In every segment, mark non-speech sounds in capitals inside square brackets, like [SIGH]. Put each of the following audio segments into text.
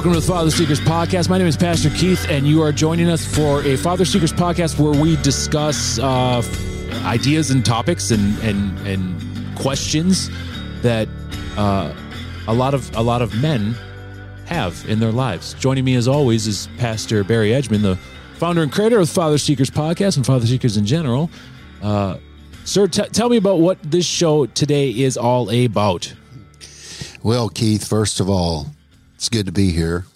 Welcome to the Father Seekers podcast. My name is Pastor Keith, and you are joining us for a Father Seekers podcast where we discuss uh, ideas and topics and and and questions that uh, a lot of a lot of men have in their lives. Joining me as always is Pastor Barry Edgman, the founder and creator of Father Seekers podcast and Father Seekers in general. Uh, sir, t- tell me about what this show today is all about. Well, Keith, first of all, it's good to be here.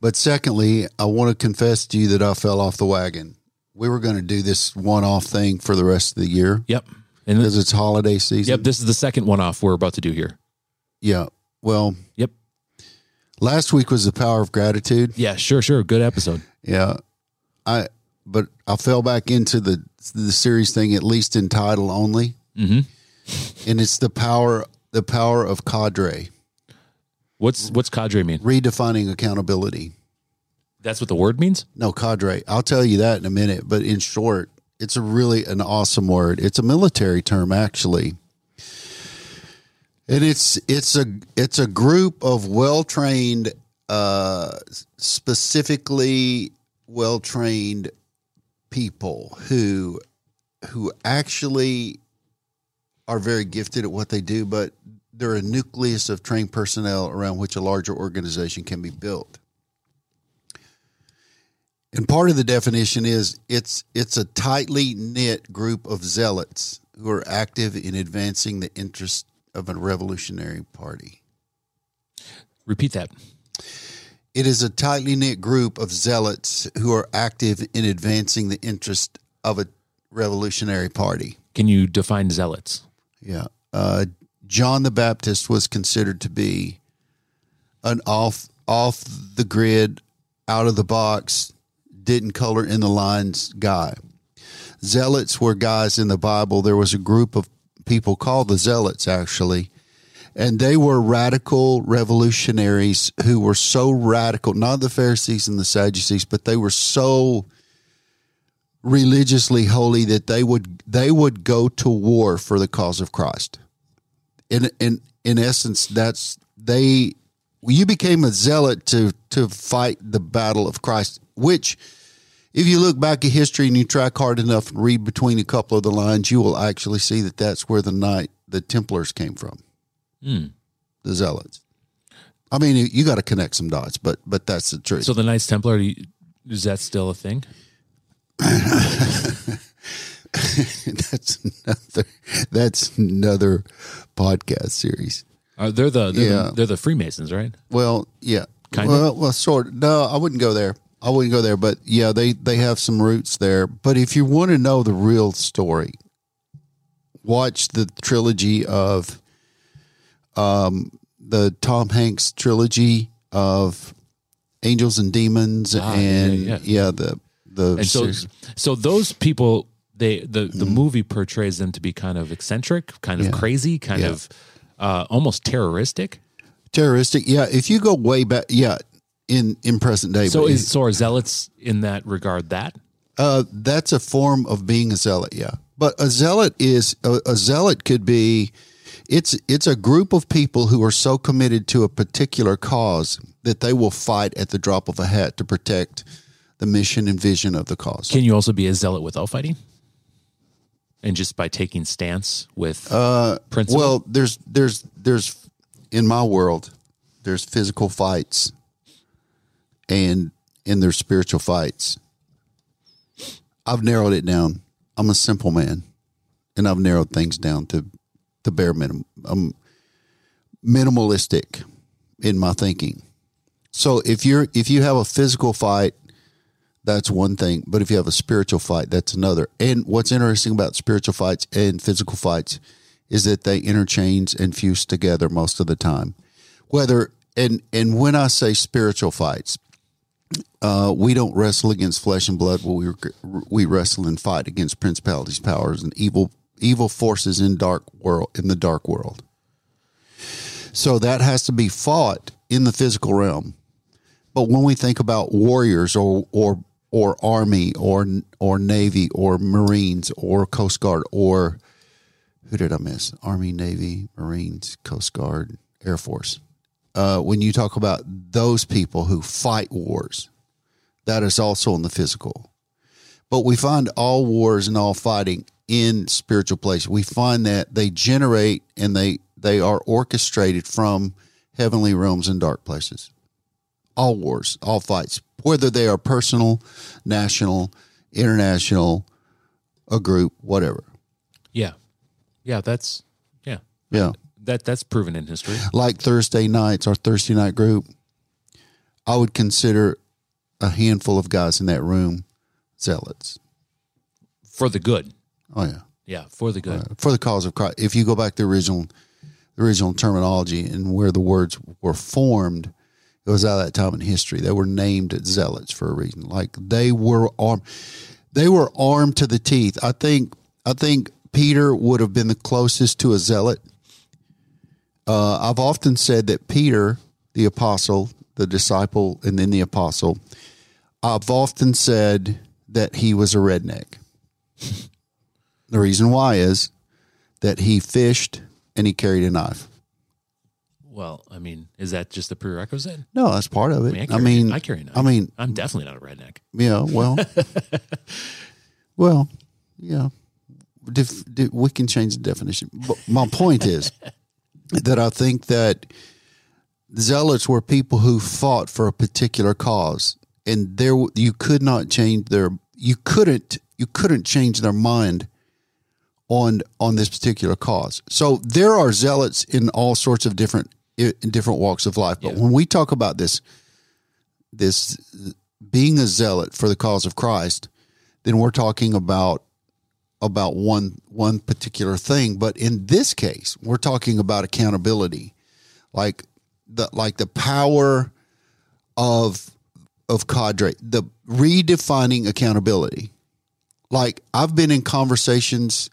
But secondly, I want to confess to you that I fell off the wagon. We were going to do this one off thing for the rest of the year Yep. And because it's holiday season. yep, this is the second one off we're about to do here. Yeah. Well, Yep. last week was the power of gratitude. Yeah, sure, sure. Good episode. Yeah. I but I fell back into the the series thing at least in title only. Mhm. And it's the power the power of cadre, What's what's cadre mean? redefining accountability. That's what the word means. No, cadre. I'll tell you that in a minute. But in short, it's a really an awesome word. It's a military term, actually, and it's it's a it's a group of well trained, uh, specifically well trained people who who actually are very gifted at what they do, but they're a nucleus of trained personnel around which a larger organization can be built. And part of the definition is it's it's a tightly knit group of zealots who are active in advancing the interest of a revolutionary party. Repeat that. It is a tightly knit group of zealots who are active in advancing the interest of a revolutionary party. Can you define zealots? Yeah. Uh, John the Baptist was considered to be an off off the grid, out of the box, didn't color in the lines guy. Zealots were guys in the Bible. There was a group of people called the Zealots actually, and they were radical revolutionaries who were so radical, not the Pharisees and the Sadducees, but they were so religiously holy that they would they would go to war for the cause of Christ. In in in essence, that's they you became a zealot to to fight the battle of Christ, which if you look back at history and you track hard enough and read between a couple of the lines, you will actually see that that's where the knight the Templars came from. Hmm. The zealots. I mean, you, you got to connect some dots, but but that's the truth. So the Knights Templar you- is that still a thing? [LAUGHS] that's another that's another podcast series. Uh, they're the they're, Yeah. the they're the Freemasons, right? Well, yeah, Kind of? well, well, sort. Of. No, I wouldn't go there. I wouldn't go there. But yeah, they they have some roots there. But if you want to know the real story, watch the trilogy of, um, the Tom Hanks trilogy of Angels and Demons, Ah, and yeah, yeah, yeah. the the And so series. so those people they the the movie portrays them to be kind of eccentric, kind of Mm-hmm. Yeah. crazy, kind Yeah. of uh, almost terroristic. terroristic. Yeah, if you go way back, yeah, in in present day. So is so are zealots in that regard that? Uh, that's a form of being a zealot, yeah. But a zealot is a, a zealot could be it's it's a group of people who are so committed to a particular cause that they will fight at the drop of a hat to protect the mission and vision of the cause. Can you also be a zealot without fighting? And just by taking stance with uh, principle? well, there's there's there's in my world there's physical fights and and there's spiritual fights. I've narrowed it down. I'm a simple man, and I've narrowed things down to the bare minimum. I'm minimalistic in my thinking. So if you're if you have a physical fight, that's one thing. But if you have a spiritual fight, that's another. And what's interesting about spiritual fights and physical fights is that they interchange and fuse together most of the time. Whether and and when I say spiritual fights, uh, we don't wrestle against flesh and blood. But we we wrestle and fight against principalities, powers, and evil evil forces in dark world in the dark world. So that has to be fought in the physical realm. But when we think about warriors or or or army or or navy or marines or coast guard or who did I miss? Army, Navy, Marines, Coast Guard, Air Force. Uh, when you talk about those people who fight wars. That is also in the physical. But we find all wars and all fighting in spiritual places. We find that they generate and they they are orchestrated from heavenly realms and dark places. All wars, all fights, whether they are personal, national, international, a group, whatever. Yeah. Yeah, that's yeah. Yeah. That that's proven in history. Like Thursday nights, our Thursday night group, I would consider a handful of guys in that room zealots. For the good. Oh yeah. Yeah, for the good. Uh, for the cause of Christ. If you go back to the original the original terminology and where the words were formed, it was out of that time in history. They were named zealots for a reason. Like they were armed they were armed to the teeth. I think I think Peter would have been the closest to a zealot. Uh, I've often said that Peter, the apostle, the disciple, and then the apostle, I've often said that he was a redneck. the reason why is that he fished and he carried a knife. Well, I mean, is that just a prerequisite? No, that's part of it. I, I, carry, mean, I carry a knife. I mean, I'm definitely not a redneck. yeah. Well, [LAUGHS] well, yeah. Def, de- we can change the definition. But my point is that I think that zealots were people who fought for a particular cause, and there you could not change their you couldn't you couldn't change their mind on on this particular cause. So there are zealots in all sorts of different in different walks of life. But Yeah. when we talk about this this being a zealot for the cause of Christ, then we're talking about about one one particular thing. But in this case, we're talking about accountability, like the like the power of of cadre, the redefining accountability. Like I've been in conversations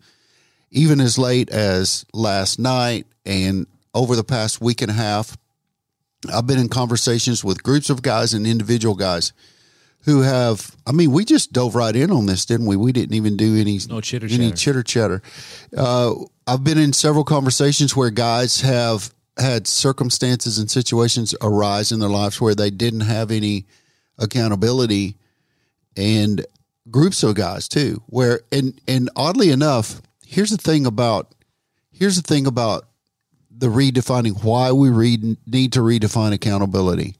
even as late as last night and over the past week and a half. I've been in conversations with groups of guys and individual guys who have I mean, we just dove right in on this, didn't we? We didn't even do any No chitter any chatter. chitter chatter. Uh, I've been in several conversations where guys have had circumstances and situations arise in their lives where they didn't have any accountability and groups of guys too where and and oddly enough here's the thing about here's the thing about the redefining why we read need to redefine accountability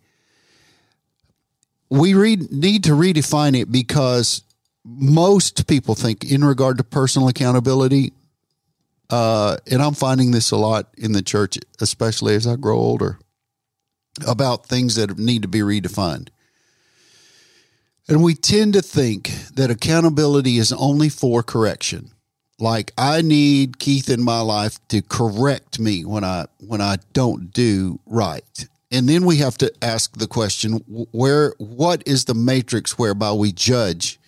we read, need to redefine it because most people think in regard to personal accountability uh, and i'm finding this a lot in the church especially as i grow older about things that need to be redefined and we tend to think that accountability is only for correction. Like I need Keith in my life to correct me when I when I don't do right. And then we have to ask the question where what is the matrix whereby we judge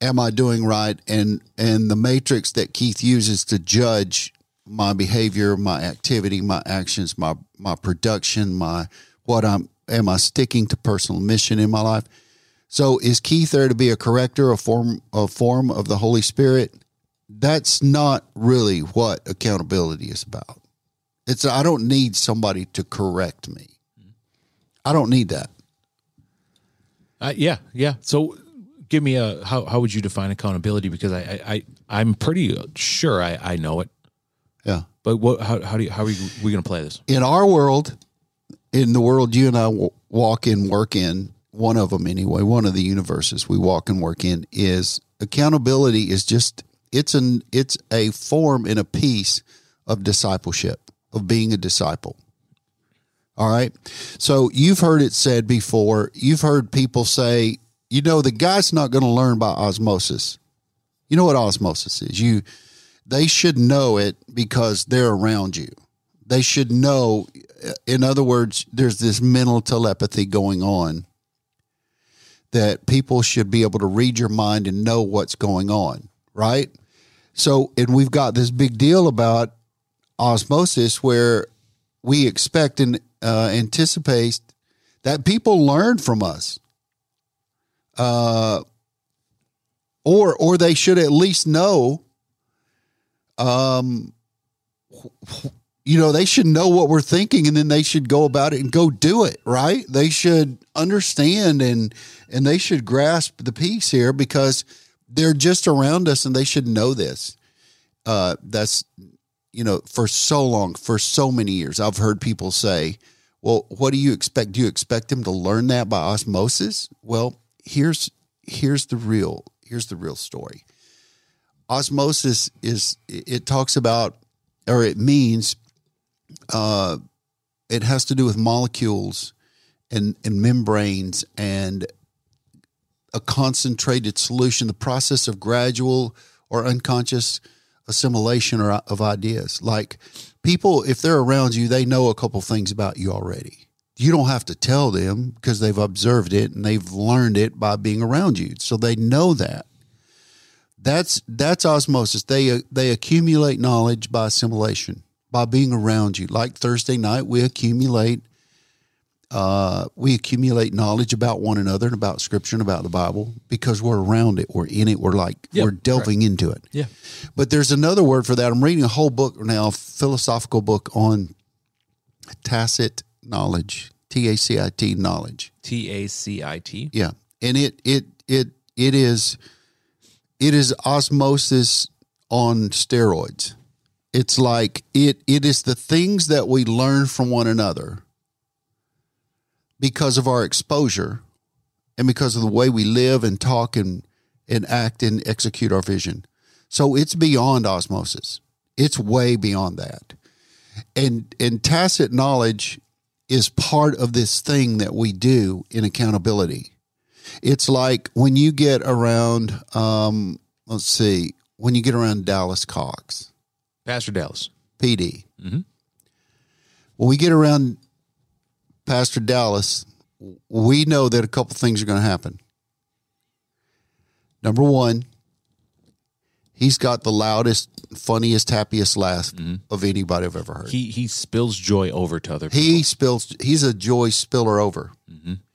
am I doing right and and the matrix that Keith uses to judge my behavior, my activity, my actions, my my production, my what I'm am I sticking to personal mission in my life? So is Keith there to be a corrector, a form a form of the Holy Spirit? That's not really what accountability is about. It's I don't need somebody to correct me. I don't need that. Uh, yeah, yeah. So, give me a how how would you define accountability? Because I I, I I'm pretty sure I I know it, Yeah. but what how how do you, how are we, we going to play this? in our world, in the world you and I w- walk in, work in, one of them anyway, one of the universes we walk and work in is accountability is just it's an it's a form and a piece of discipleship of being a disciple. All right. So you've heard it said before. You've heard people say, you know, the guy's not going to learn by osmosis. You know what osmosis is? You they should know it because they're around you. They should know in other words, there's this mental telepathy going on that people should be able to read your mind and know what's going on, right? So, and we've got this big deal about osmosis where we expect and uh, anticipate that people learn from us. Uh, or or they should at least know um you know, they should know what we're thinking and then they should go about it and go do it, right? They should understand and and they should grasp the piece here because they're just around us and they should know this. Uh that's you know, for so long, for so many years, I've heard people say, "Well, what do you expect? Do you expect them to learn that by osmosis?" Well, here's here's the real here's the real story. Osmosis is it talks about or it means uh, it has to do with molecules and, and membranes and a concentrated solution, the process of gradual or unconscious assimilation or of ideas. Like people, if they're around you, they know a couple things about you already. You don't have to tell them because they've observed it and they've learned it by being around you. So they know that. That's that's osmosis. They they accumulate knowledge by assimilation by being around you. Like Thursday night, we accumulate uh, we accumulate knowledge about one another and about Scripture and about the Bible because we're around it, we're in it, we're like Yep, we're delving into it. Yeah. But there's another word for that. I'm reading a whole book now, a philosophical book on tacit knowledge, T A C I T knowledge. T A C I T. Yeah, and it it it it is it is osmosis on steroids. It's like it it is the things that we learn from one another because of our exposure and because of the way we live and talk and and act and execute our vision. So it's beyond osmosis. It's way beyond that. And and tacit knowledge is part of this thing that we do in accountability. It's like when you get around um let's see, when you get around Dallas Cox, Pastor Dallas. PD. Mm-hmm. When we get around Pastor Dallas, we know that a couple things are going to happen. Number one, he's got the loudest, funniest, happiest laugh of anybody I've ever heard. He, He spills joy over to other people. he spills. He's a joy spiller over.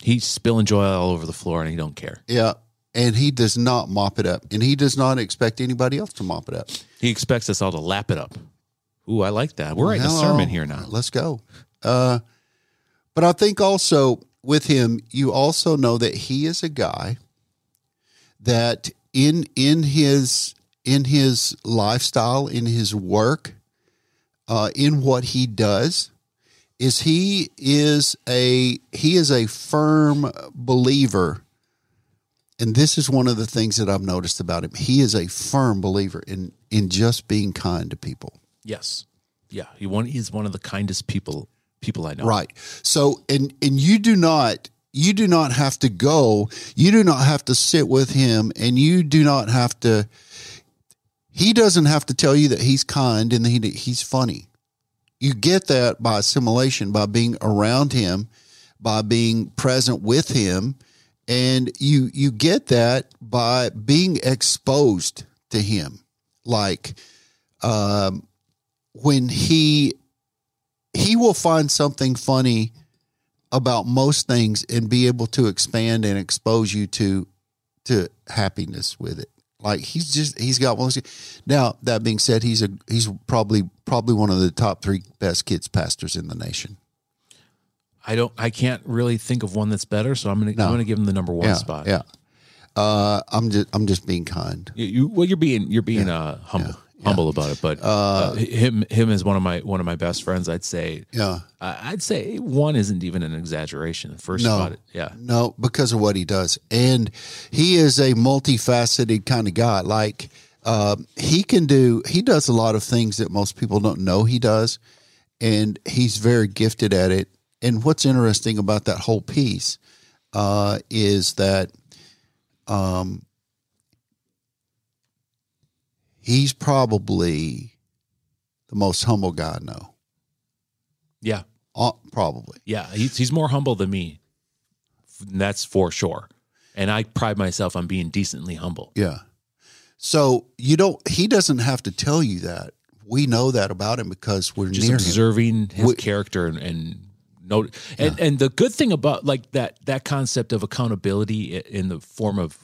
He's spilling joy all over the floor and he don't care. Yeah, and he does not mop it up, and he does not expect anybody else to mop it up. He expects us all to lap it up. Ooh, I like that. We're writing a sermon here now. Let's go. Uh, but I think also with him, you also know that he is a guy that in in his in his lifestyle, in his work, uh, in what he does, is he is a he is a firm believer. And this is one of the things that I've noticed about him. He is a firm believer in in just being kind to people. Yes. Yeah. He one he's one of the kindest people people I know. Right. So and and you do not you do not have to go, you do not have to sit with him and you do not have to he doesn't have to tell you that he's kind and he, he's funny. You get that by assimilation, by being around him, by being present with him, and you you get that by being exposed to him. Like um, when he he will find something funny about most things and be able to expand and expose you to to happiness with it. Like he's just he's got one. Now that being said, he's a he's probably probably one of the top three best kids pastors in the nation. I don't I can't really think of one that's better, so I'm gonna No. I'm gonna give him the number one yeah, spot. yeah. Uh, I'm just I'm just being kind. You, you well you're being you're being uh humble humble about it, but uh, him him is one of my one of my best friends. I'd say Yeah. uh, I'd say one isn't even an exaggeration. First No. yeah. No, because of what he does. And he is a multifaceted kind of guy. Like uh, he can do, he does a lot of things that most people don't know he does. And he's very gifted at it. And what's interesting about that whole piece uh, is that um, he's probably the most humble guy I know. Yeah. Uh, probably. Yeah, he's he's more humble than me. That's for sure. And I pride myself on being decently humble. Yeah. So you don't. He doesn't have to tell you that. We know that about him because we're Just near him. observing his We- character and, and note and and the good thing about like that that concept of accountability in the form of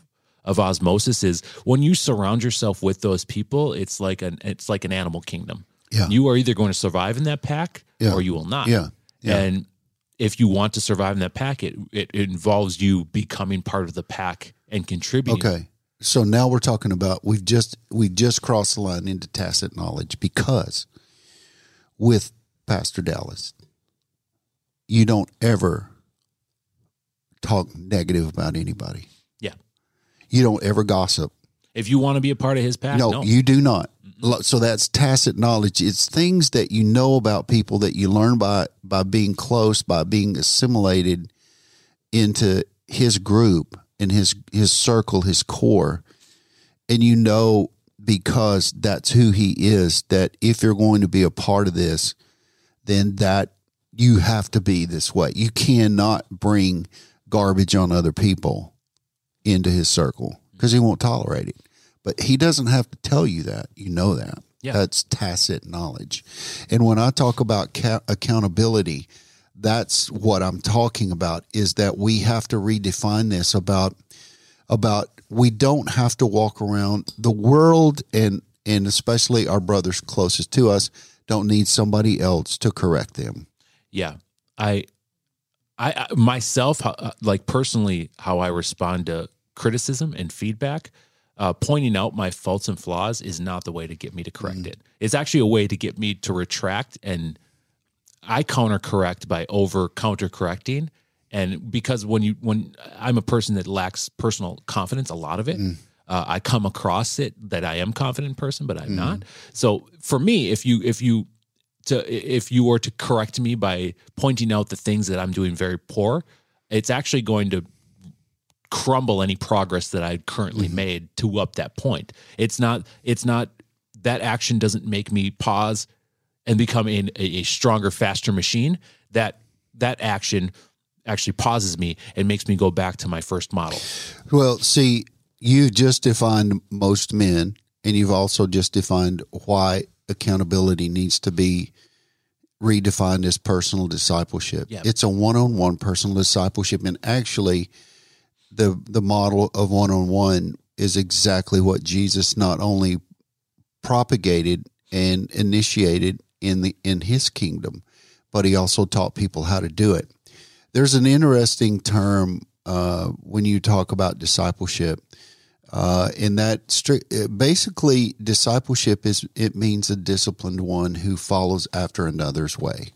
of osmosis is when you surround yourself with those people, it's like an it's like an animal kingdom. Yeah. You are either going to survive in that pack Yeah. or you will not. Yeah. Yeah. And if you want to survive in that pack, it, it involves you becoming part of the pack and contributing. Okay. So now we're talking about we've just we just crossed the line into tacit knowledge because with Pastor Dallas, you don't ever talk negative about anybody. You don't ever gossip. If you want to be a part of his pack, No, no. you do not. So that's tacit knowledge. It's things that you know about people that you learn by by being close, by being assimilated into his group and his his circle, his core, and you know because that's who he is. That if you're going to be a part of this, then that you have to be this way. You cannot bring garbage on other people into his circle because he won't tolerate it. But he doesn't have to tell you that. You know that. Yeah. That's tacit knowledge. And when I talk about ca- accountability, that's what I'm talking about is that we have to redefine this about about we don't have to walk around the world and and especially our brothers closest to us don't need somebody else to correct them. yeah i i, I myself uh, like personally how i respond to criticism and feedback uh, pointing out my faults and flaws is not the way to get me to correct it. It's actually a way to get me to retract and i counter correct by over counter correcting and because when you when i'm a person that lacks personal confidence a lot of it uh, i come across it that i am confident person but i'm not. So for me if you if you to if you were to correct me by pointing out the things that I'm doing very poor, it's actually going to crumble any progress that I'd currently mm-hmm. made to up that point. It's not it's not that action doesn't make me pause and become in a, a stronger, faster machine. That that action actually pauses me and makes me go back to my first model. Well, see, you've just defined most men, and you've also just defined why accountability needs to be redefined as personal discipleship. Yeah. It's a one-on-one personal discipleship, and actually, the the model of one-on-one is exactly what Jesus not only propagated and initiated in the in his kingdom, but he also taught people how to do it. There's an interesting term uh, when you talk about discipleship. Uh, in that uh, basically, discipleship is it means a disciplined one who follows after another's way,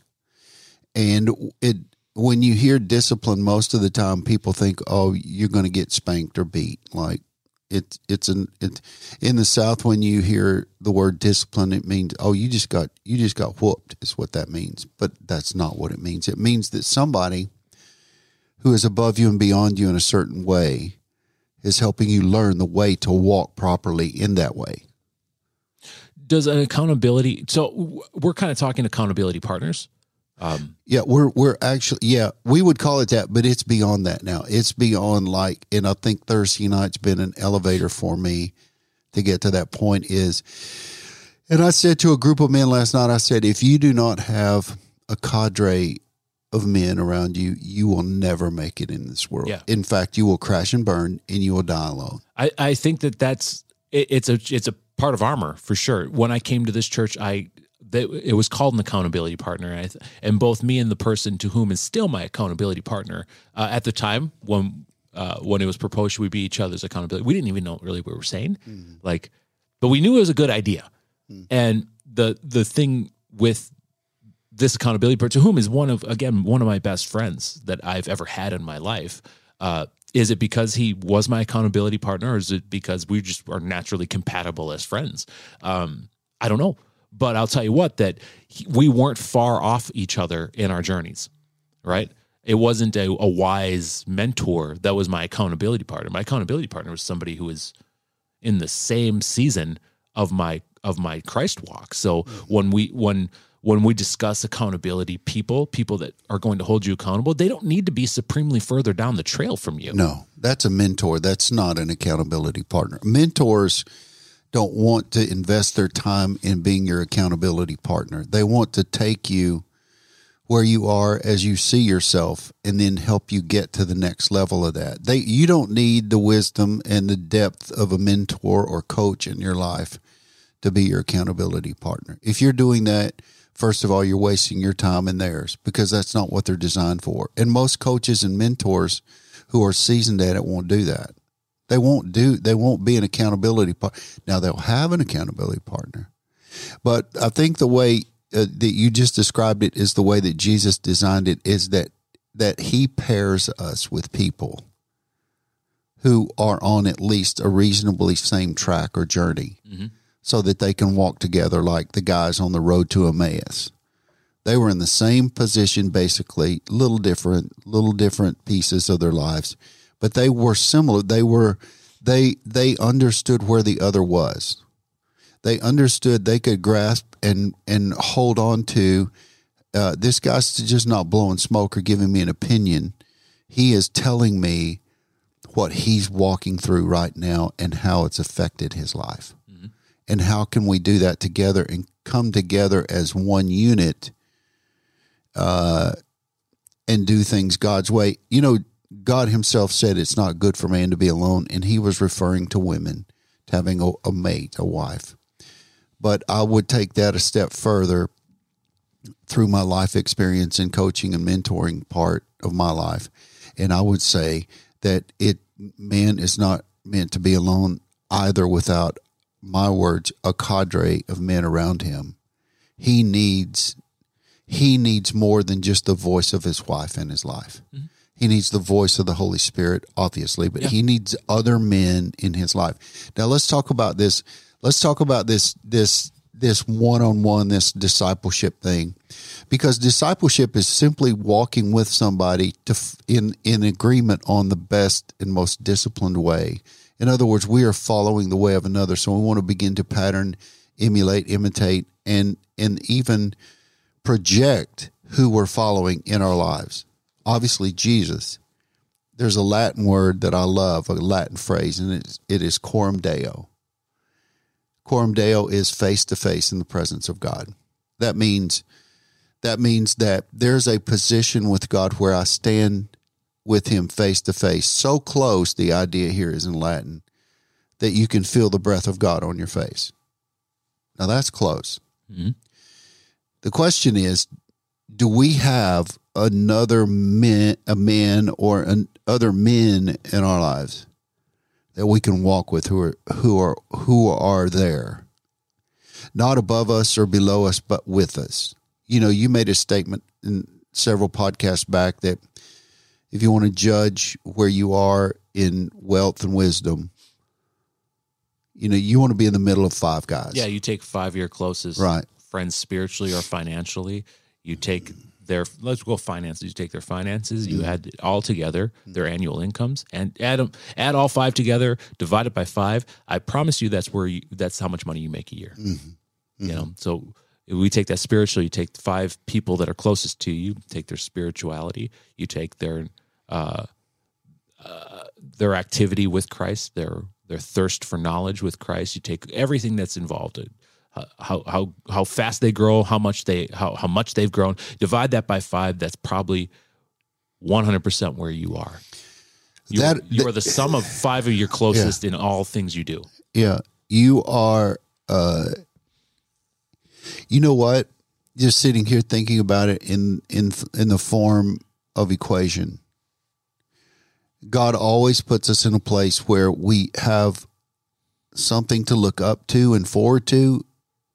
and it when you hear discipline, most of the time people think, "Oh, you're going to get spanked or beat." Like it, it's an it in the South when you hear the word discipline, it means, "Oh, you just got you just got whooped." Is what that means, but that's not what it means. It means that somebody who is above you and beyond you in a certain way is helping you learn the way to walk properly in that way. Does an accountability? So we're kind of talking accountability partners. Um, yeah, we're we're actually yeah, we would call it that, but it's beyond that now. It's beyond like and I think Thursday night's been an elevator for me to get to that point is and I said to a group of men last night, I said, if you do not have a cadre of men around you, you will never make it in this world. Yeah. In fact, you will crash and burn and you will die alone. I, I think that that's it, it's a it's a part of armor for sure. When I came to this church, I that it was called an accountability partner, and, I, th- and both me and the person to whom is still my accountability partner uh, at the time when uh, when it was proposed, should we be each other's accountability? We didn't even know really what we were saying, like, but we knew it was a good idea. And the the thing with this accountability partner, to whom is one of again one of my best friends that I've ever had in my life. Uh, is it because he was my accountability partner, or is it because we just are naturally compatible as friends? Um, I don't know, but I'll tell you what that he, we weren't far off each other in our journeys, right? It wasn't a, a wise mentor that was my accountability partner. My accountability partner was somebody who was in the same season of my of my Christ walk. So when we when when we discuss accountability, people people that are going to hold you accountable, they don't need to be supremely further down the trail from you. No, that's a mentor. That's not an accountability partner. Mentors don't want to invest their time in being your accountability partner. They want to take you where you are as you see yourself and then help you get to the next level of that. They you don't need the wisdom and the depth of a mentor or coach in your life to be your accountability partner. If you're doing that, first of all, you're wasting your time and theirs because that's not what they're designed for. And most coaches and mentors who are seasoned at it won't do that. They won't do. They won't be an accountability partner. Now they'll have an accountability partner, but I think the way uh, that you just described it is the way that Jesus designed it. Is that that He pairs us with people who are on at least a reasonably same track or journey, mm-hmm. so that they can walk together like the guys on the road to Emmaus. They were in the same position, basically, little different, little different pieces of their lives but they were similar. They were they they understood where the other was. They understood they could grasp and and hold on to. Uh, this guy's just not blowing smoke or giving me an opinion. He is telling me what he's walking through right now and how it's affected his life. Mm-hmm. And how can we do that together and come together as one unit uh, and do things God's way? You know, God Himself said it's not good for man to be alone, and He was referring to women, to having a, a mate, a wife. But I would take that a step further through my life experience in coaching and mentoring part of my life. And I would say that it man is not meant to be alone either without my words, a cadre of men around him. He needs he needs more than just the voice of his wife in his life. Mm-hmm. He needs the voice of the Holy Spirit, obviously, but yeah. he needs other men in his life. Now let's talk about this. Let's talk about this this this one on one, this discipleship thing, because discipleship is simply walking with somebody to in in agreement on the best and most disciplined way. In other words, we are following the way of another, so we want to begin to pattern, emulate, imitate, and and even project who we're following in our lives obviously Jesus. There's a Latin word that I love, a Latin phrase, and it is, it is coram deo. Coram deo is face to face in the presence of God. That means that means that there's a position with God where I stand with him face to face, so close, the idea here is in Latin, that you can feel the breath of God on your face. Now that's close. Mm-hmm. The question is, do we have another man, a man or an, other men in our lives that we can walk with who are who are who are there, not above us or below us, but with us. You know, you made a statement in several podcasts back that if you want to judge where you are in wealth and wisdom, you know, you want to be in the middle of five guys. Yeah, you take five your closest right. friends spiritually or financially. You take their let's go finances. You take their finances, you mm-hmm. add it all together, their annual incomes, and add them, add all five together, divide it by five. I promise you, that's where you, that's how much money you make a year. Mm-hmm. Mm-hmm. You know, so we take that spiritual. You take five people that are closest to you, take their spirituality, you take their uh, uh, their activity with Christ, their their thirst for knowledge with Christ. You take everything that's involved how how how fast they grow, how much they how how much they've grown. Divide that by five. That's probably one hundred percent where you are. You, that, you are the sum of five of your closest yeah. in all things you do. Yeah, you are. Uh, you know what? Just sitting here thinking about it in in in the form of equation. God always puts us in a place where we have something to look up to and forward to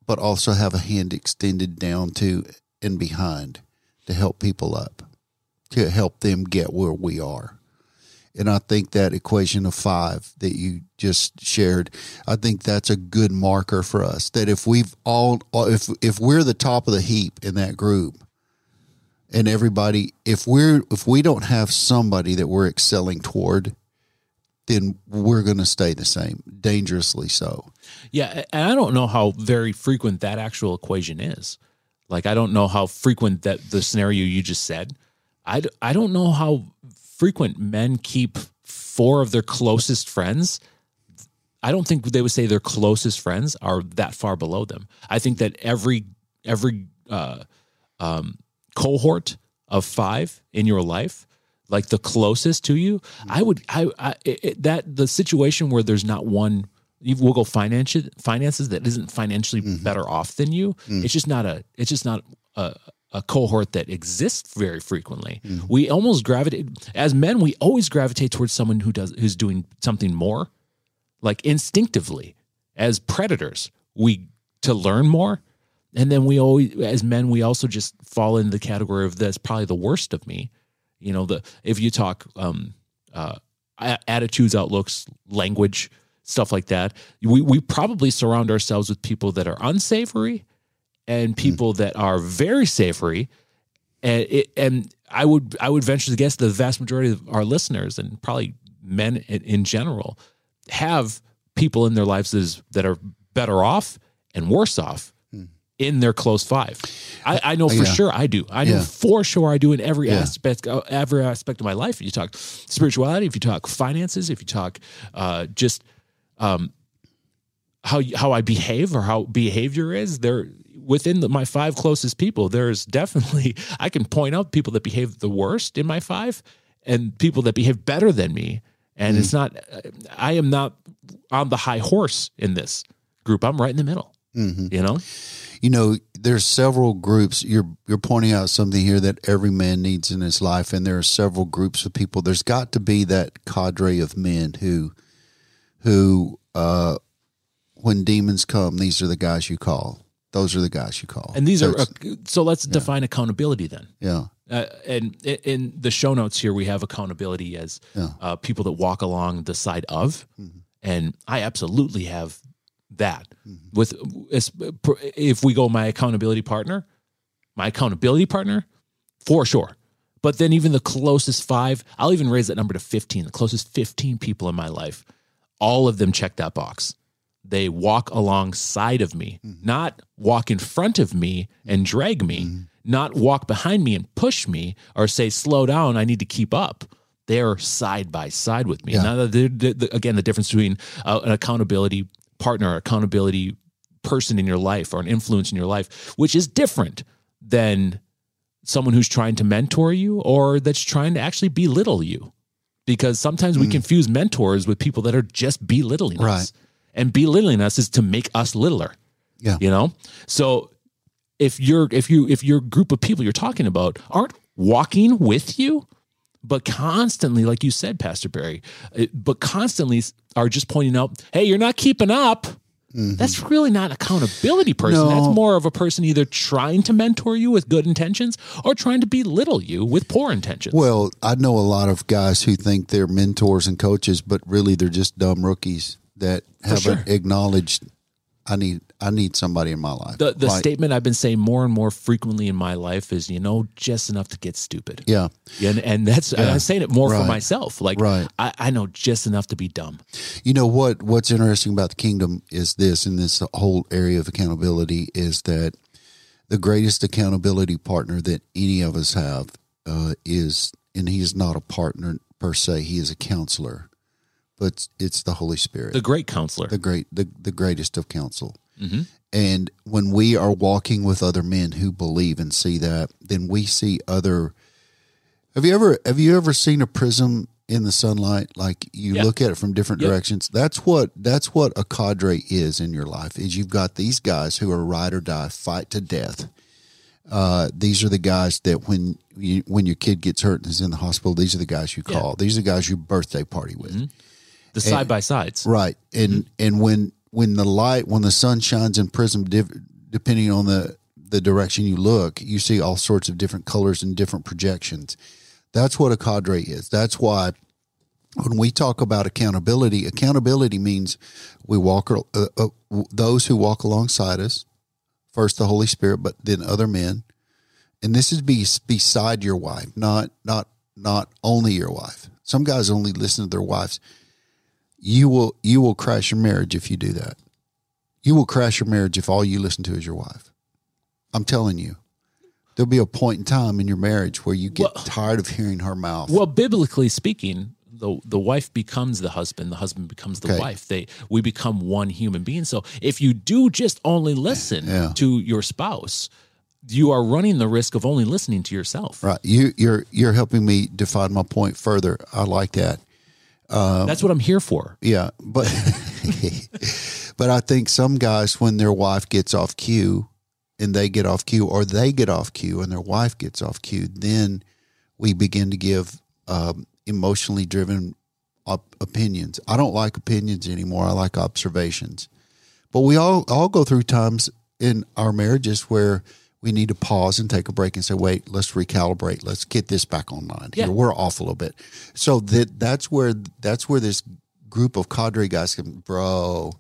but also have a hand extended down to and behind to help people up, to help them get where we are. And I think that equation of five that you just shared, I think that's a good marker for us. That if we've all, if if we're the top of the heap in that group, and everybody, if we're if we don't have somebody that we're excelling toward, then we're going to stay the same, dangerously so. Yeah, and I don't know how very frequent that actual equation is. Like, I don't know how frequent that the scenario you just said. I, I don't know how frequent men keep four of their closest friends. I don't think they would say their closest friends are that far below them. I think that every every uh, um, cohort of five in your life like the closest to you, mm-hmm. I would I, I it, that the situation where there's not one you will go finance finances that isn't financially Mm-hmm. better off than you. Mm. It's just not a. It's just not a. A cohort that exists very frequently. Mm-hmm. We almost gravitate as men. We always gravitate towards someone who does who's doing something more, like instinctively. As predators, we to learn more, and then we always, as men, we also just fall into the category of that's probably the worst of me. You know, the if you talk um, uh, attitudes, outlooks, language, stuff like that, we we probably surround ourselves with people that are unsavory and people that are very savory. And it, and I would I would venture to guess the vast majority of our listeners and probably men in, in general have people in their lives that, is, that are better off and worse off in their close five. I, I know for. Yeah. sure I do. I know Yeah. for sure I do in every Yeah. aspect uh, every aspect of my life. If you talk spirituality, if you talk finances, if you talk uh, just um, how how I behave or how behavior is, there within the, my five closest people, there's definitely [LAUGHS] I can point out people that behave the worst in my five and people that behave better than me. And it's not I am not on the high horse in this group. I'm right in the middle. You know? you know there's several groups. You're you're pointing out something here that every man needs in his life and there are several groups of people. There's got to be that cadre of men who who uh when demons come these are the guys you call. Those are the guys you call. And these are so let's define accountability then. yeah. Uh, and in the show notes here, we have accountability as Yeah. uh, people that walk along the side of, and I absolutely have that. Mm-hmm. With if we go my accountability partner, my accountability partner, for sure. But then even the closest five, I'll even raise that number to fifteen. The closest fifteen people in my life, all of them check that box. They walk alongside of me, mm-hmm. not walk in front of me and drag me, mm-hmm. not walk behind me and push me or say, slow down, I need to keep up. They're side by side with me. Yeah. Now, the, the, the- again, the difference between uh, an accountability partner, accountability person in your life, or an influence in your life, which is different than someone who's trying to mentor you or that's trying to actually belittle you. Because sometimes we mm. confuse mentors with people that are just belittling us. And belittling us is to make us littler. Yeah. You know? So if you're if you if your group of people you're talking about aren't walking with you, but constantly, like you said, Pastor Barry, uh, but constantly are just pointing out, hey, you're not keeping up. That's really not accountability person. No. That's more of a person either trying to mentor you with good intentions or trying to belittle you with poor intentions. well i know a lot of guys who think they're mentors and coaches but really they're just dumb rookies that haven't sure. acknowledged i need i need somebody in my life the the Like, statement I've been saying more and more frequently in my life is, you know, just enough to get stupid. yeah And, and that's and I'm saying it more for myself. Like Right. I, I know just enough to be dumb. You know what? What's interesting about the kingdom is this, in this whole area of accountability, is that the greatest accountability partner that any of us have uh, is, and he is not a partner per se; he is a counselor, but it's the Holy Spirit, The great counselor. the great, the, the greatest of counsel. Mhm. And when we are walking with other men who believe and see that, then we see other. Have you ever have you ever seen a prism in the sunlight? Like you Yeah. look at it from different Yep. directions. That's what that's what a cadre is in your life. Is you've got these guys who are ride or die, fight to death. Uh, these are the guys that when you, when your kid gets hurt and is in the hospital, these are the guys you Yeah. call. These are the guys you birthday party with. the side by sides. Right. And and when when the light when the sun shines in prism depending on the the direction you look, you see all sorts of different colors and different projections. That's what a cadre is. That's why when we talk about accountability, accountability means we walk uh, uh, those who walk alongside us, first the Holy Spirit, but then other men. And this is be beside your wife, not not not only your wife. Some guys only listen to their wives you will you will crash your marriage if you do that. You will crash your marriage if all you listen to is your wife. I'm telling you. There'll be a point in time in your marriage where you get Well- tired of hearing her mouth. Well, biblically speaking, the the wife becomes the husband, the husband becomes the Okay. wife. They we become one human being. So if you do just only listen Yeah. to your spouse, you are running the risk of only listening to yourself. right. You you're you're helping me define my point further. I like that. That's what I'm here for. Yeah, but [LAUGHS] but I think some guys, when their wife gets off cue and they get off cue, or they get off cue and their wife gets off cue, then we begin to give um, emotionally driven op- opinions. I don't like opinions anymore. I like observations. But we all all go through times in our marriages where we need to pause and take a break and say, "Wait, let's recalibrate. Let's get this back online here. Yeah. We're off a little bit." So that that's where that's where this group of cadre guys can, bro.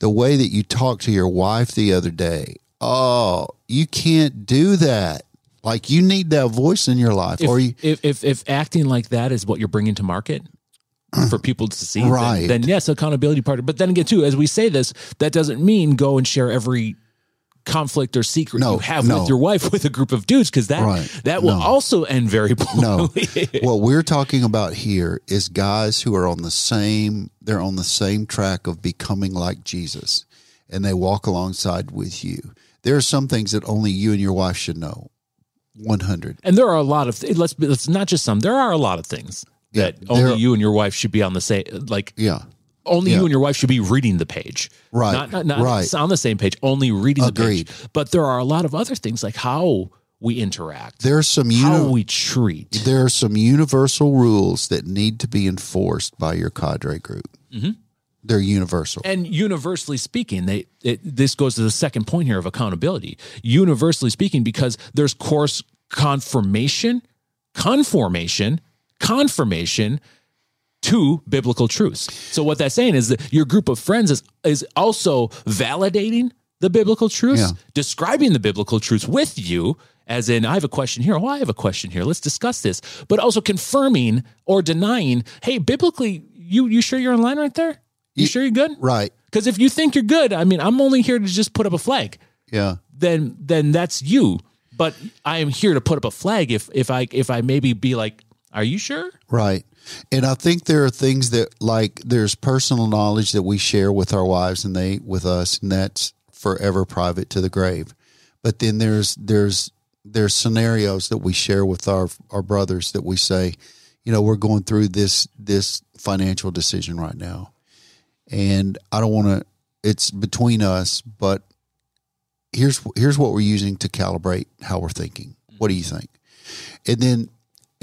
The way that you talked to your wife the other day, oh, you can't do that. Like you need that voice in your life, if, or you if, if if acting like that is what you're bringing to market [CLEARS THROAT] for people to see, then- Right. Then, yes, accountability partner. But then again, too, as we say this, that doesn't mean go and share every conflict or secret No, you have no. with your wife with a group of dudes because that Right. that will No. also end very poorly. No. [LAUGHS] what we're talking about here is guys who are on the same they're on the same track of becoming like Jesus and they walk alongside with you. There are some things that only you and your wife should know. 100. and there are a lot of let's be- let's not just some. There are a lot of things Yeah, that only there- you and your wife should be on the same like Yeah. Only Yeah. you and your wife should be reading the page. Right, Not, not, not right. on the same page, only reading Agreed. the page. But there are a lot of other things like how we interact, There's some how we treat. there are some universal rules that need to be enforced by your cadre group. Mm-hmm. They're universal. And universally speaking, they it, this goes to the second point here of accountability. Universally speaking, because there's course confirmation, conformation, confirmation to biblical truths. So what that's saying is that your group of friends is is also validating the biblical truths, Yeah. describing the biblical truths with you. As in, I have a question here. Oh, I have a question here. Let's discuss this. But also confirming or denying, hey, biblically, you you sure you're in line right there? You sure you're good? right. Because if you think you're good, I mean, I'm only here to just put up a flag. Yeah. Then then that's you. But I am here to put up a flag. If if I if I maybe be like, are you sure? Right. And I think there are things that like there's personal knowledge that we share with our wives and they with us and that's forever private to the grave. But then there's there's there's scenarios that we share with our our brothers that we say, you know, we're going through this this financial decision right now. And I don't want to it's between us, but here's here's what we're using to calibrate how we're thinking. What do you think? And then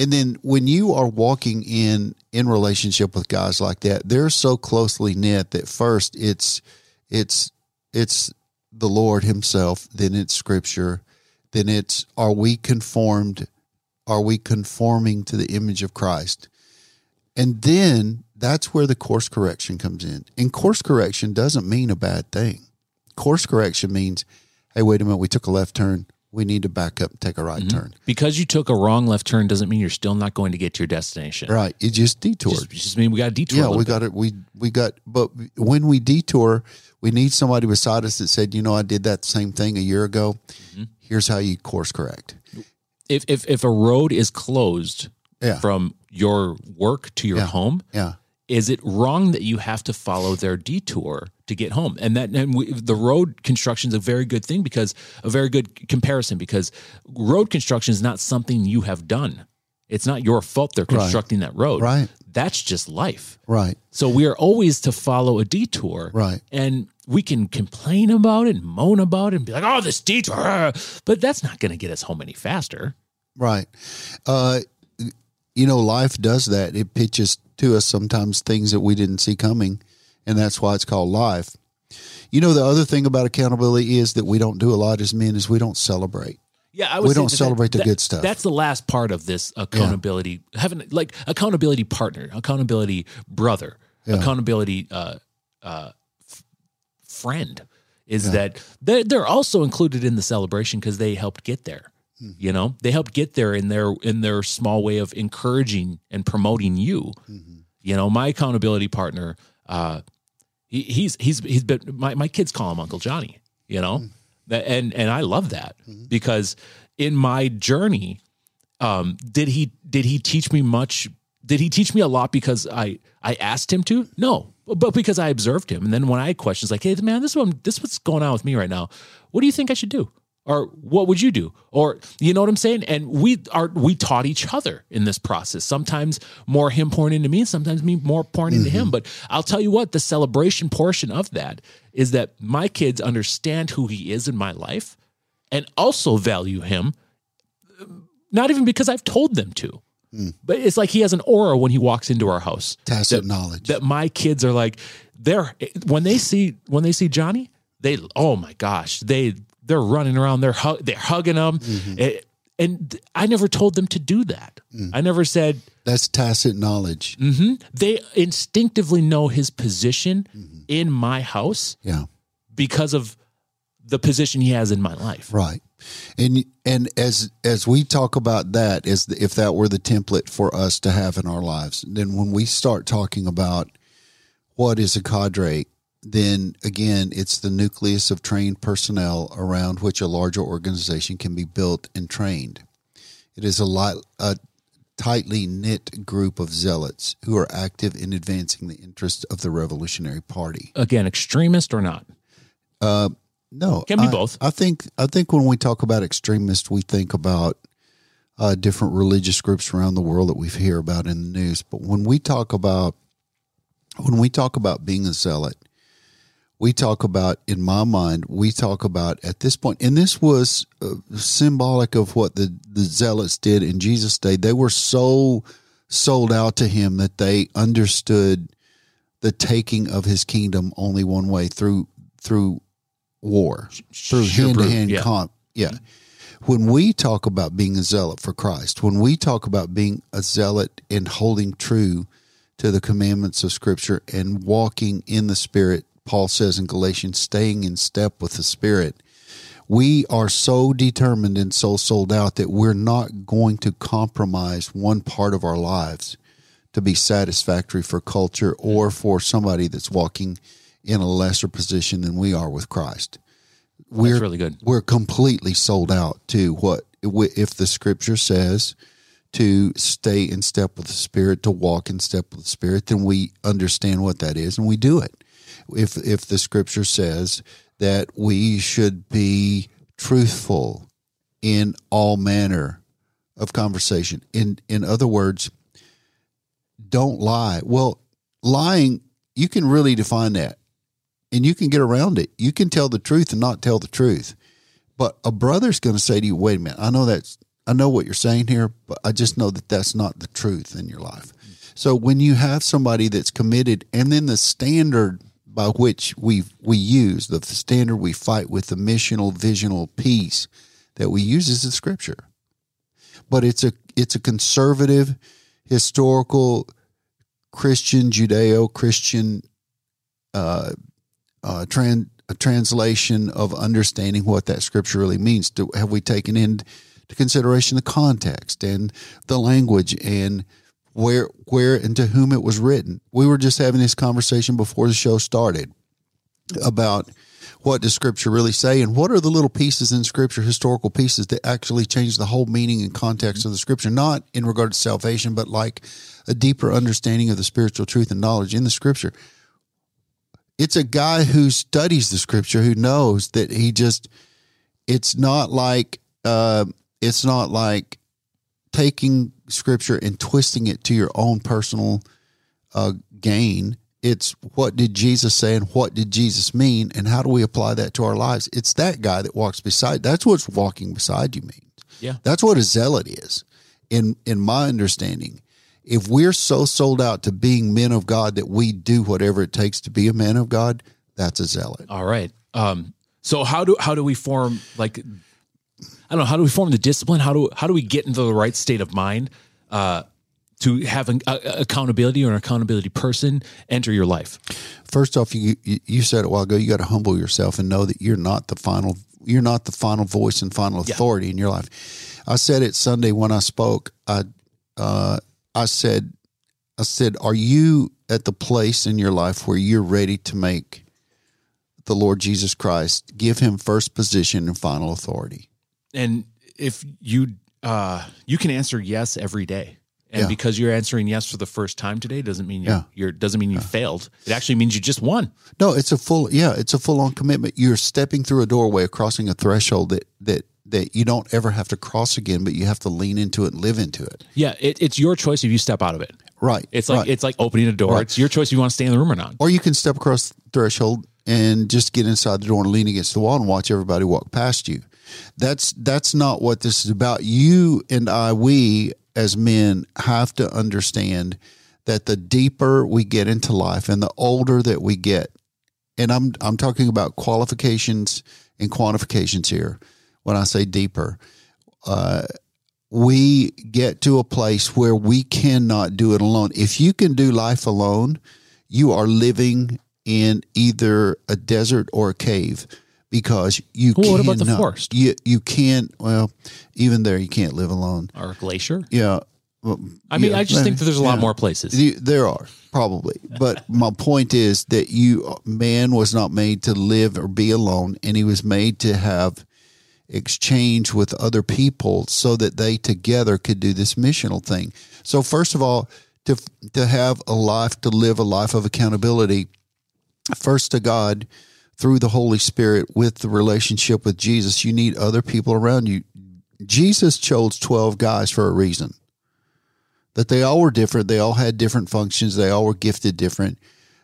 and then when you are walking in in relationship with guys like that, they're so closely knit that first it's it's it's the Lord Himself, then it's Scripture, then it's are we conformed? Are we conforming to the image of Christ? And then that's where the course correction comes in. And course correction doesn't mean a bad thing. Course correction means, hey, wait a minute, we took a left turn. We need to back up and take a right turn. Because you took a wrong left turn doesn't mean you're still not going to get to your destination. Right. It just detoured. Just, just mean we got a detour. yeah, we got it. We we got, but when we detour, we need somebody beside us that said, you know, I did that same thing a year ago. Mm-hmm. Here's how you course correct. If if if a road is closed Yeah. from your work to your Yeah. home, Yeah, is it wrong that you have to follow their detour to get home? And that and we, the road construction is a very good thing because a very good comparison because road construction is not something you have done. It's not your fault they're constructing that road. Right. that's just life. Right, so we are always to follow a detour. Right. and we can complain about it and moan about it and be like oh this detour. Ah," but that's not going to get us home any faster. Right. Uh, you know, life does that. It pitches to us sometimes things that we didn't see coming, and that's why it's called life. You know, the other thing about accountability is that we don't do a lot as men is we don't celebrate. Yeah, We don't that- celebrate the that- good stuff. That's the last part of this accountability. Having like accountability partner, accountability brother, accountability uh, uh, f- friend is that they're, they're also included in the celebration because they helped get there. Mm-hmm. You know, they helped get there in their in their small way of encouraging and promoting you. Mm-hmm. You know, my accountability partner, uh, he, he's he's he's been my, my kids call him Uncle Johnny, you know? That- And and I love that because in my journey, um, did he did he teach me much? Did he teach me a lot because I I asked him to? No, but because I observed him. And then when I had questions like, "Hey, man, this one this is what's going on with me right now. What do you think I should do?" Or what would you do? Or you know what I'm saying? And we are we taught each other in this process. Sometimes more him pouring into me, sometimes me more pouring into him. Mm-hmm. But I'll tell you what, the celebration portion of that is that my kids understand who he is in my life and also value him, not even because I've told them to. Mm. But it's like he has an aura when he walks into our house Tacit knowledge. that my kids are like they're when they see when they see Johnny, they oh my gosh, they they're running around, they're hug, they're hugging him, Eh, mm-hmm. and I never told them to do that. Mm. I never said That's tacit knowledge. Mm-hmm. they instinctively know his position mm-hmm. in my house Yeah. because of the position he has in my life. Right. And and as as we talk about that as the, if that were the template for us to have in our lives, then when we start talking about what is a cadre, then again, it's the nucleus of trained personnel around which a larger organization can be built and trained. It is a lot a tightly knit group of zealots who are active in advancing the interests of the Revolutionary Party. Again, extremist or not. No, Can be I- both. I think I think when we talk about extremists, we think about uh, different religious groups around the world that we hear about in the news. But when we talk about when we talk about being a zealot, we talk about, in my mind, we talk about at this point, and this was uh, symbolic of what the the zealots did in Jesus' day. They were so sold out to him that they understood the taking of his kingdom only one way through through war through Sure, hand to hand comp. Yeah. When we talk about being a zealot for Christ, when we talk about being a zealot and holding true to the commandments of Scripture and walking in the Spirit, Paul says in Galatians, staying in step with the Spirit, we are so determined and so sold out that we're not going to compromise one part of our lives to be satisfactory for culture or for somebody that's walking in a lesser position than we are with Christ. We're really good. We're completely sold out to what if the scripture says to stay in step with the spirit, to walk in step with the spirit, then we understand what that is and we do it. If if the scripture says that we should be truthful in all manner of conversation. In in other words, don't lie. Well, lying, you can really define that and you can get around it. You can tell the truth and not tell the truth. But a brother's going to say to you, wait a minute, I know that's, I know what you're saying here, but I just know that that's not the truth in your life. So when you have somebody that's committed and then the standard by which we we use, the standard we fight with, the missional, visional piece that we use is the scripture. But it's a it's a conservative, historical, Christian, Judeo Christian uh, uh, translation of understanding what that scripture really means. Have we taken into consideration the context and the language and where where and to whom it was written? We were just having this conversation before the show started about what does scripture really say and what are the little pieces in scripture historical pieces that actually change the whole meaning and context of the scripture not in regard to salvation but like a deeper understanding of the spiritual truth and knowledge in the scripture it's a guy who studies the scripture who knows that he just it's not like uh, it's not like taking scripture and twisting it to your own personal uh, gain it's what did jesus say and what did jesus mean and how do we apply that to our lives it's that guy that walks beside that's what walking beside you means Yeah. that's what a zealot is in in my understanding if we're so sold out to being men of God that we do whatever it takes to be a man of God, that's a zealot. All right. Um, so how do how do we form like I don't know how do we form the discipline? How do how do we get into the right state of mind uh, to have an uh, accountability or an accountability person enter your life? First off, you you said it a while ago. You got to humble yourself and know that you're not the final. You're not the final voice and final Yeah. authority in your life. I said it Sunday when I spoke. I uh, I said I said, are you at the place in your life where you're ready to make the Lord Jesus Christ give Him first position and final authority? And if you uh, you can answer yes every day, And Yeah. because you're answering yes for the first time today doesn't mean you're, Yeah. you're doesn't mean you failed. It actually means you just won. No, it's a full yeah, it's a full on commitment. You're stepping through a doorway, crossing a threshold that that that you don't ever have to cross again, but you have to lean into it and live into it. Yeah, it, it's your choice if you step out of it. Right. It's like right. it's like opening a door. Right. It's your choice if you want to stay in the room or not. or you can step across the threshold and just get inside the door and lean against the wall and watch everybody walk past you. That's that's not what this is about. You and I, we as men have to understand that the deeper we get into life and the older that we get, and I'm I'm talking about qualifications and quantifications here. When I say deeper, uh, we get to a place where we cannot do it alone. If you can do life alone, you are living in either a desert or a cave because you Well, what about the forest? You you can't. Well, even there, you can't live alone. Or a glacier. Yeah. well, I mean, yeah, I just think that there's a lot yeah. more places. You- There are probably, but my point is that you man was not made to live or be alone, and he was made to have exchange with other people so that they together could do this missional thing. So first of all, to to have a life to live a life of accountability, first to God through the Holy Spirit with the relationship with Jesus, you need other people around you. Jesus chose 12 guys for a reason that they all were different. They all had different functions. They all were gifted different,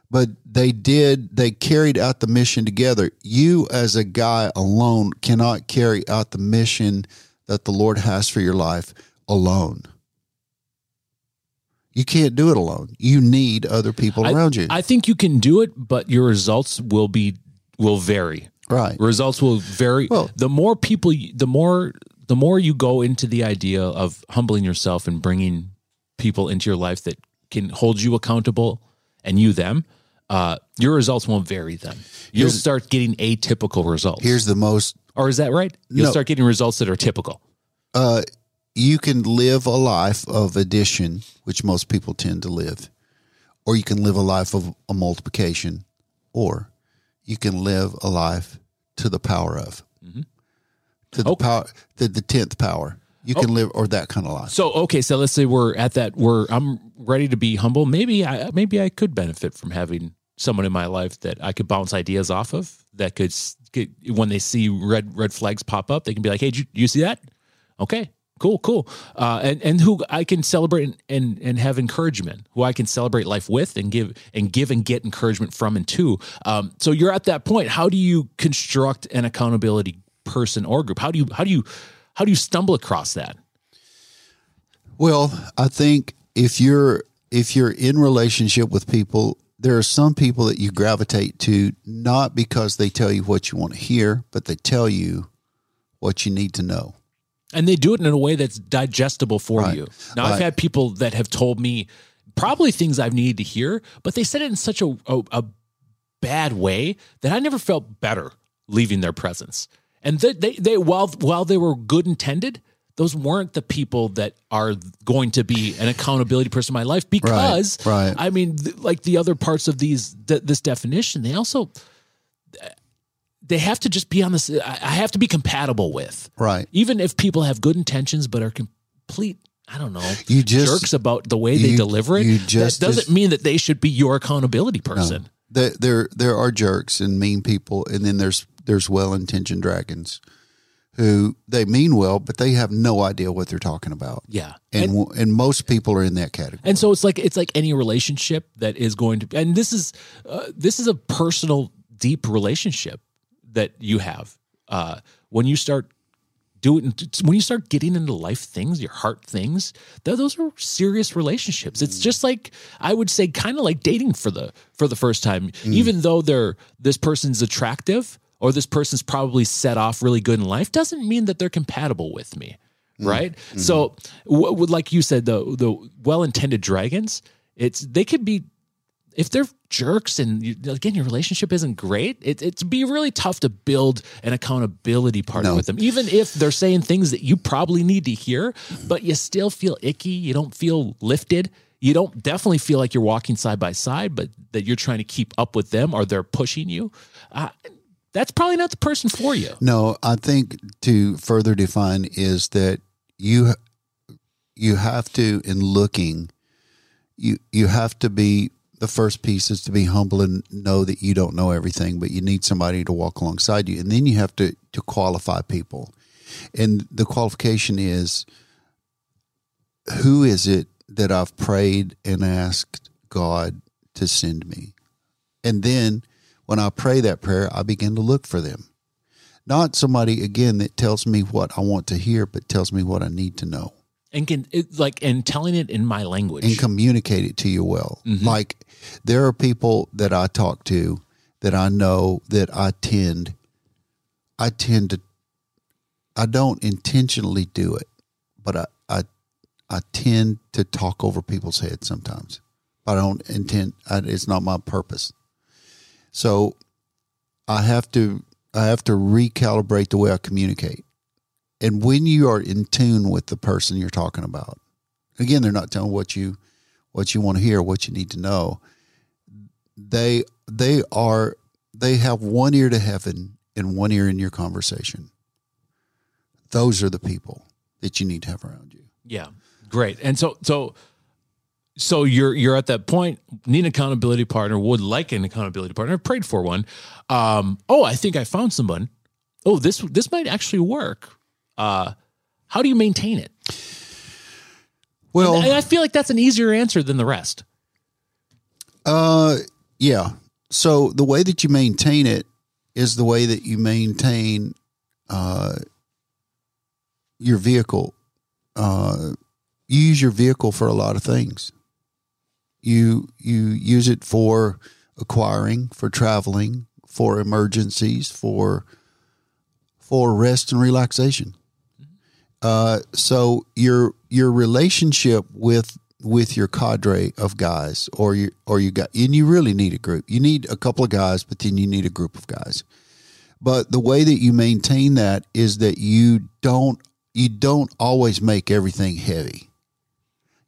but they did, they carried out the mission together. You, as a guy alone, cannot carry out the mission that the Lord has for your life alone. You can't do it alone. You need other people I- around you. I think you can do it, but your results will be will vary. right. Results will vary. Well- the more people, you- the more the more you go into the idea of humbling yourself and bringing people into your life that can hold you accountable and you them, uh, your results won't vary. Then you'll start getting atypical results. Here's the most or is that right? You'll No. start getting results that are typical. uh, you can live a life of addition, which most people tend to live, or you can live a life of a multiplication, or you can live a life to the power of, mm-hmm. to the Oh. power, to the tenth power. You can oh. live, or that kind of life. So okay, so let's say we're at that where I'm ready to be humble. Maybe I maybe I could benefit from having someone in my life that I could bounce ideas off of. That could get when they see red red flags pop up, they can be like, "Hey, you, you see that? Okay, cool, cool." Uh, and and who I can celebrate and, and and have encouragement, who I can celebrate life with and give and give and get encouragement from and to. Um, so you're at that point. How do you construct an accountability person or group? How do you how do you how do you stumble across that? Well, I think if you're if you're in relationship with people, there are some people that you gravitate to not because they tell you what you want to hear, but they tell you what you need to know. And they do it in a way that's digestible for Right. you. Now, I've had people that have told me probably things I've needed to hear, but they said it in such a, a, a bad way that I never felt better leaving their presence. And they, they, they while while they were good intended, those weren't the people that are going to be an accountability person in my life because right. I mean, th- like the other parts of these th- this definition, they also they have to just be on this. I have to be compatible with Right. even if people have good intentions but are complete I don't know You just- jerks about the way they deliver it. you just- that doesn't mean that they should be your accountability person. There, there, there are jerks and mean people, and then there's there's well intentioned dragons who they mean well, but they have no idea what they're talking about. Yeah, And and, and most people are in that category. And so it's like it's like any relationship that is going to and this is uh, this is a personal deep relationship that you have uh, when you start doing when you start getting into life things your heart things th- those are serious relationships. It's just like i would say kind of like dating for the for the first time. Mm. Even though they're this person's attractive or this person's probably set off really good in life doesn't mean that they're compatible with me mm. right? Mm-hmm. So what would like you said the the well-intended dragons it's they could be if they're jerks and you, again your relationship isn't great it, it'd be really tough to build an accountability partner No. with them even if they're saying things that you probably need to hear but you still feel icky you don't feel lifted. You don't definitely feel like you're walking side by side but that you're trying to keep up with them or they're pushing you. Uh, that's probably not the person for you. No, I think to further define is that you you have to in looking you you have to be the first piece is to be humble and know that you don't know everything but you need somebody to walk alongside you. And then you have to to qualify people. And the qualification is who is it that I've prayed and asked God to send me? And then when I pray that prayer I begin to look for them. Not somebody again that tells me what I want to hear but tells me what I need to know and can it, like and telling it in my language and communicate it to you well. Mm-hmm. Like there are people that I talk to that I know that I tend I tend to I don't intentionally do it, but I I I tend to talk over people's heads sometimes. I don't intend I, it's not my purpose. So I have to I have to recalibrate the way I communicate. And when you are in tune with the person you're talking about, again, they're not telling what you what you want to hear, what you need to know. They they are they have one ear to heaven and one ear in your conversation. Those are the people that you need to have around you. Yeah, great. And so so so you're you're at that point. Need an accountability partner. Would like an accountability partner. Prayed for one. Um, oh, I think I found someone. Oh, this this might actually work. Uh, how do you maintain it? Well, And I feel like that's an easier answer than the rest. Uh, yeah. So the way that you maintain it is the way that you maintain uh, your vehicle. Uh, you use your vehicle for a lot of things. You you use it for acquiring, for traveling, for emergencies, for for rest and relaxation. Uh, so your your relationship with with your cadre of guys, or you or you got, and you really need a group. You need a couple of guys, but then you need a group of guys. But the way that you maintain that is that you don't you don't always make everything heavy.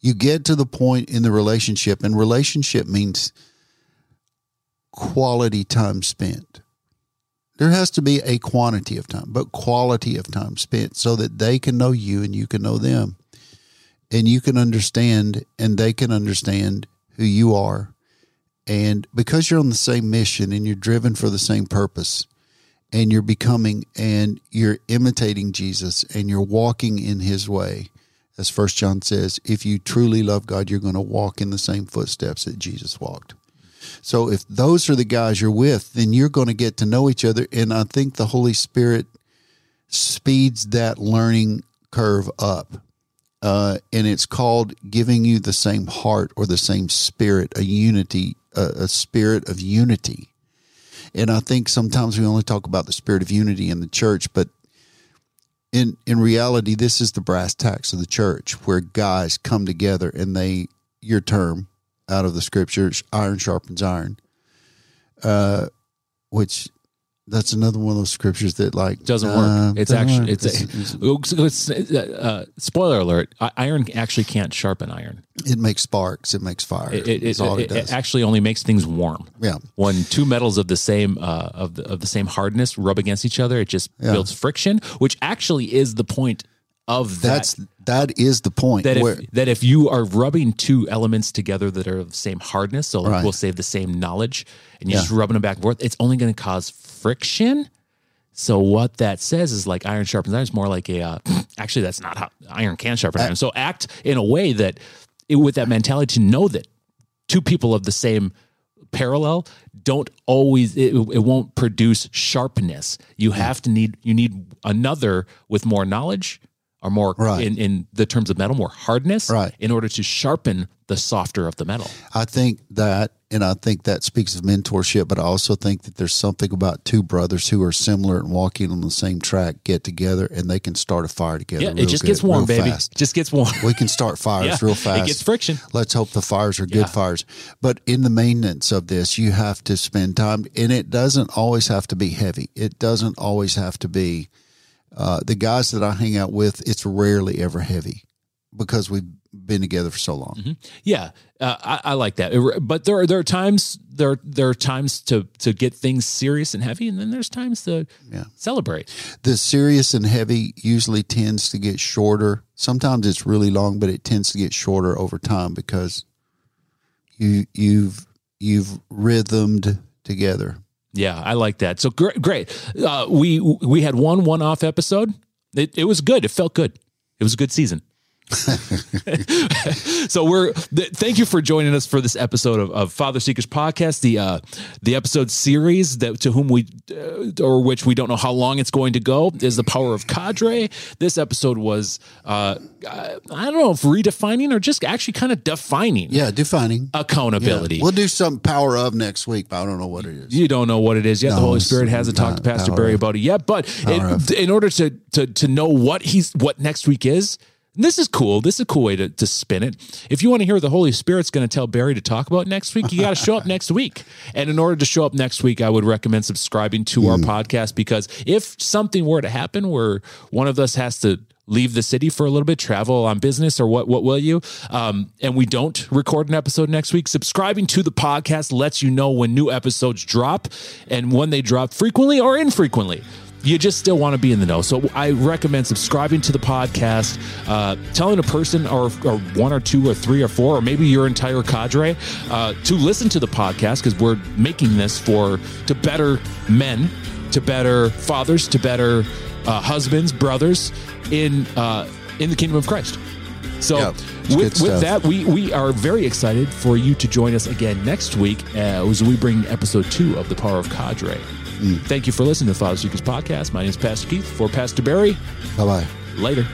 You get to the point in the relationship, and relationship means quality time spent. There has to be a quantity of time, but quality of time spent so that they can know you and you can know them. And you can understand and they can understand who you are. And because you're on the same mission and you're driven for the same purpose and you're becoming and you're imitating Jesus and you're walking in his way, as First John says, if you truly love God, you're going to walk in the same footsteps that Jesus walked. So if those are the guys you're with, then you're going to get to know each other. And I think the Holy Spirit speeds that learning curve up. Uh, and it's called giving you the same heart or the same spirit, a unity, a, a spirit of unity. And I think sometimes we only talk about the spirit of unity in the church, but in in reality, this is the brass tacks of the church, where guys come together and they, your term, out of the scriptures, iron sharpens iron. Uh, which that's another one of those scriptures that like Doesn't uh, work. It's doesn't actually work. it's, a, it's, uh, spoiler alert. Iron actually can't sharpen iron. it makes sparks. It makes fire. It, it, it, all it, it actually only makes things warm. yeah, When two metals of the same uh, of the of the same hardness rub against each other, it just Yeah. builds friction, which actually is the point of that. that's that is the point. that where, if that if you are rubbing two elements together that are of the same hardness, so like Right. we'll say the same knowledge, and you're Yeah. just rubbing them back and forth, it's only going to cause friction. So what that says is like iron sharpens iron. It's more like a uh, [SNIFFS] actually that's not how iron can sharpen iron. So act in a way that it, with that mentality to know that two people of the same parallel don't always it, it won't produce sharpness. You have to need you need another with more knowledge or more Right. in in the terms of metal more hardness Right. in order to sharpen the softer of the metal. I think that, and I think that speaks of mentorship, but I also think that there's something about two brothers who are similar and walking on the same track get together and they can start a fire together. Yeah, it just good, gets warm, baby. fast. Just gets warm. We can start [LAUGHS] fires Yeah, real fast. it gets friction. Let's hope the fires are good Yeah. fires. But in the maintenance of this, you have to spend time, and it doesn't always have to be heavy. It doesn't always have to be. Uh, the guys that I hang out with, it's rarely ever heavy because we've been together for so long. Mm-hmm. Yeah, uh, I, I, like that. But there are there are times there there are times to to get things serious and heavy, and then there's times to yeah. celebrate. The serious and heavy usually tends to get shorter. Sometimes it's really long, but it tends to get shorter over time because you you've you've rhythmed together. Yeah, I like that. So great, great. Uh, we we had one one off episode. It, it was good. It felt good. It was a good season. [LAUGHS] so we're th- thank you for joining us for this episode of, of Father Seekers podcast, the uh, the episode series that to whom we uh, or which we don't know how long it's going to go is the power of cadre. This episode was uh, I don't know if redefining or just actually kind of defining. Yeah, defining accountability. Yeah. We'll do some power of next week, but I don't know what it is. You don't know what it is yet. No, the Holy Spirit hasn't talked to Pastor Barry about it yet, but it, in order to to to know what he's what next week is this is cool. This is a cool way to, to spin it. If you want to hear what the Holy Spirit's going to tell Barry to talk about next week, you got to show up next week. And in order to show up next week, I would recommend subscribing to mm. our podcast because if something were to happen where one of us has to leave the city for a little bit, travel on business, or what? What will you? Um, and we don't record an episode next week. Subscribing to the podcast lets you know when new episodes drop and when they drop frequently or infrequently you just still want to be in the know. So I recommend subscribing to the podcast, uh, telling a person or, or, one or two or three or four, or maybe your entire cadre uh, to listen to the podcast because we're making this for to better men, to better fathers, to better uh, husbands, brothers in uh, in the kingdom of Christ. So with, with that, we, we are very excited for you to join us again next week as we bring episode two of The Power of Cadre. Mm. Thank you for listening to the Father Seekers Podcast. My name is Pastor Keith for Pastor Barry. Bye bye. Later.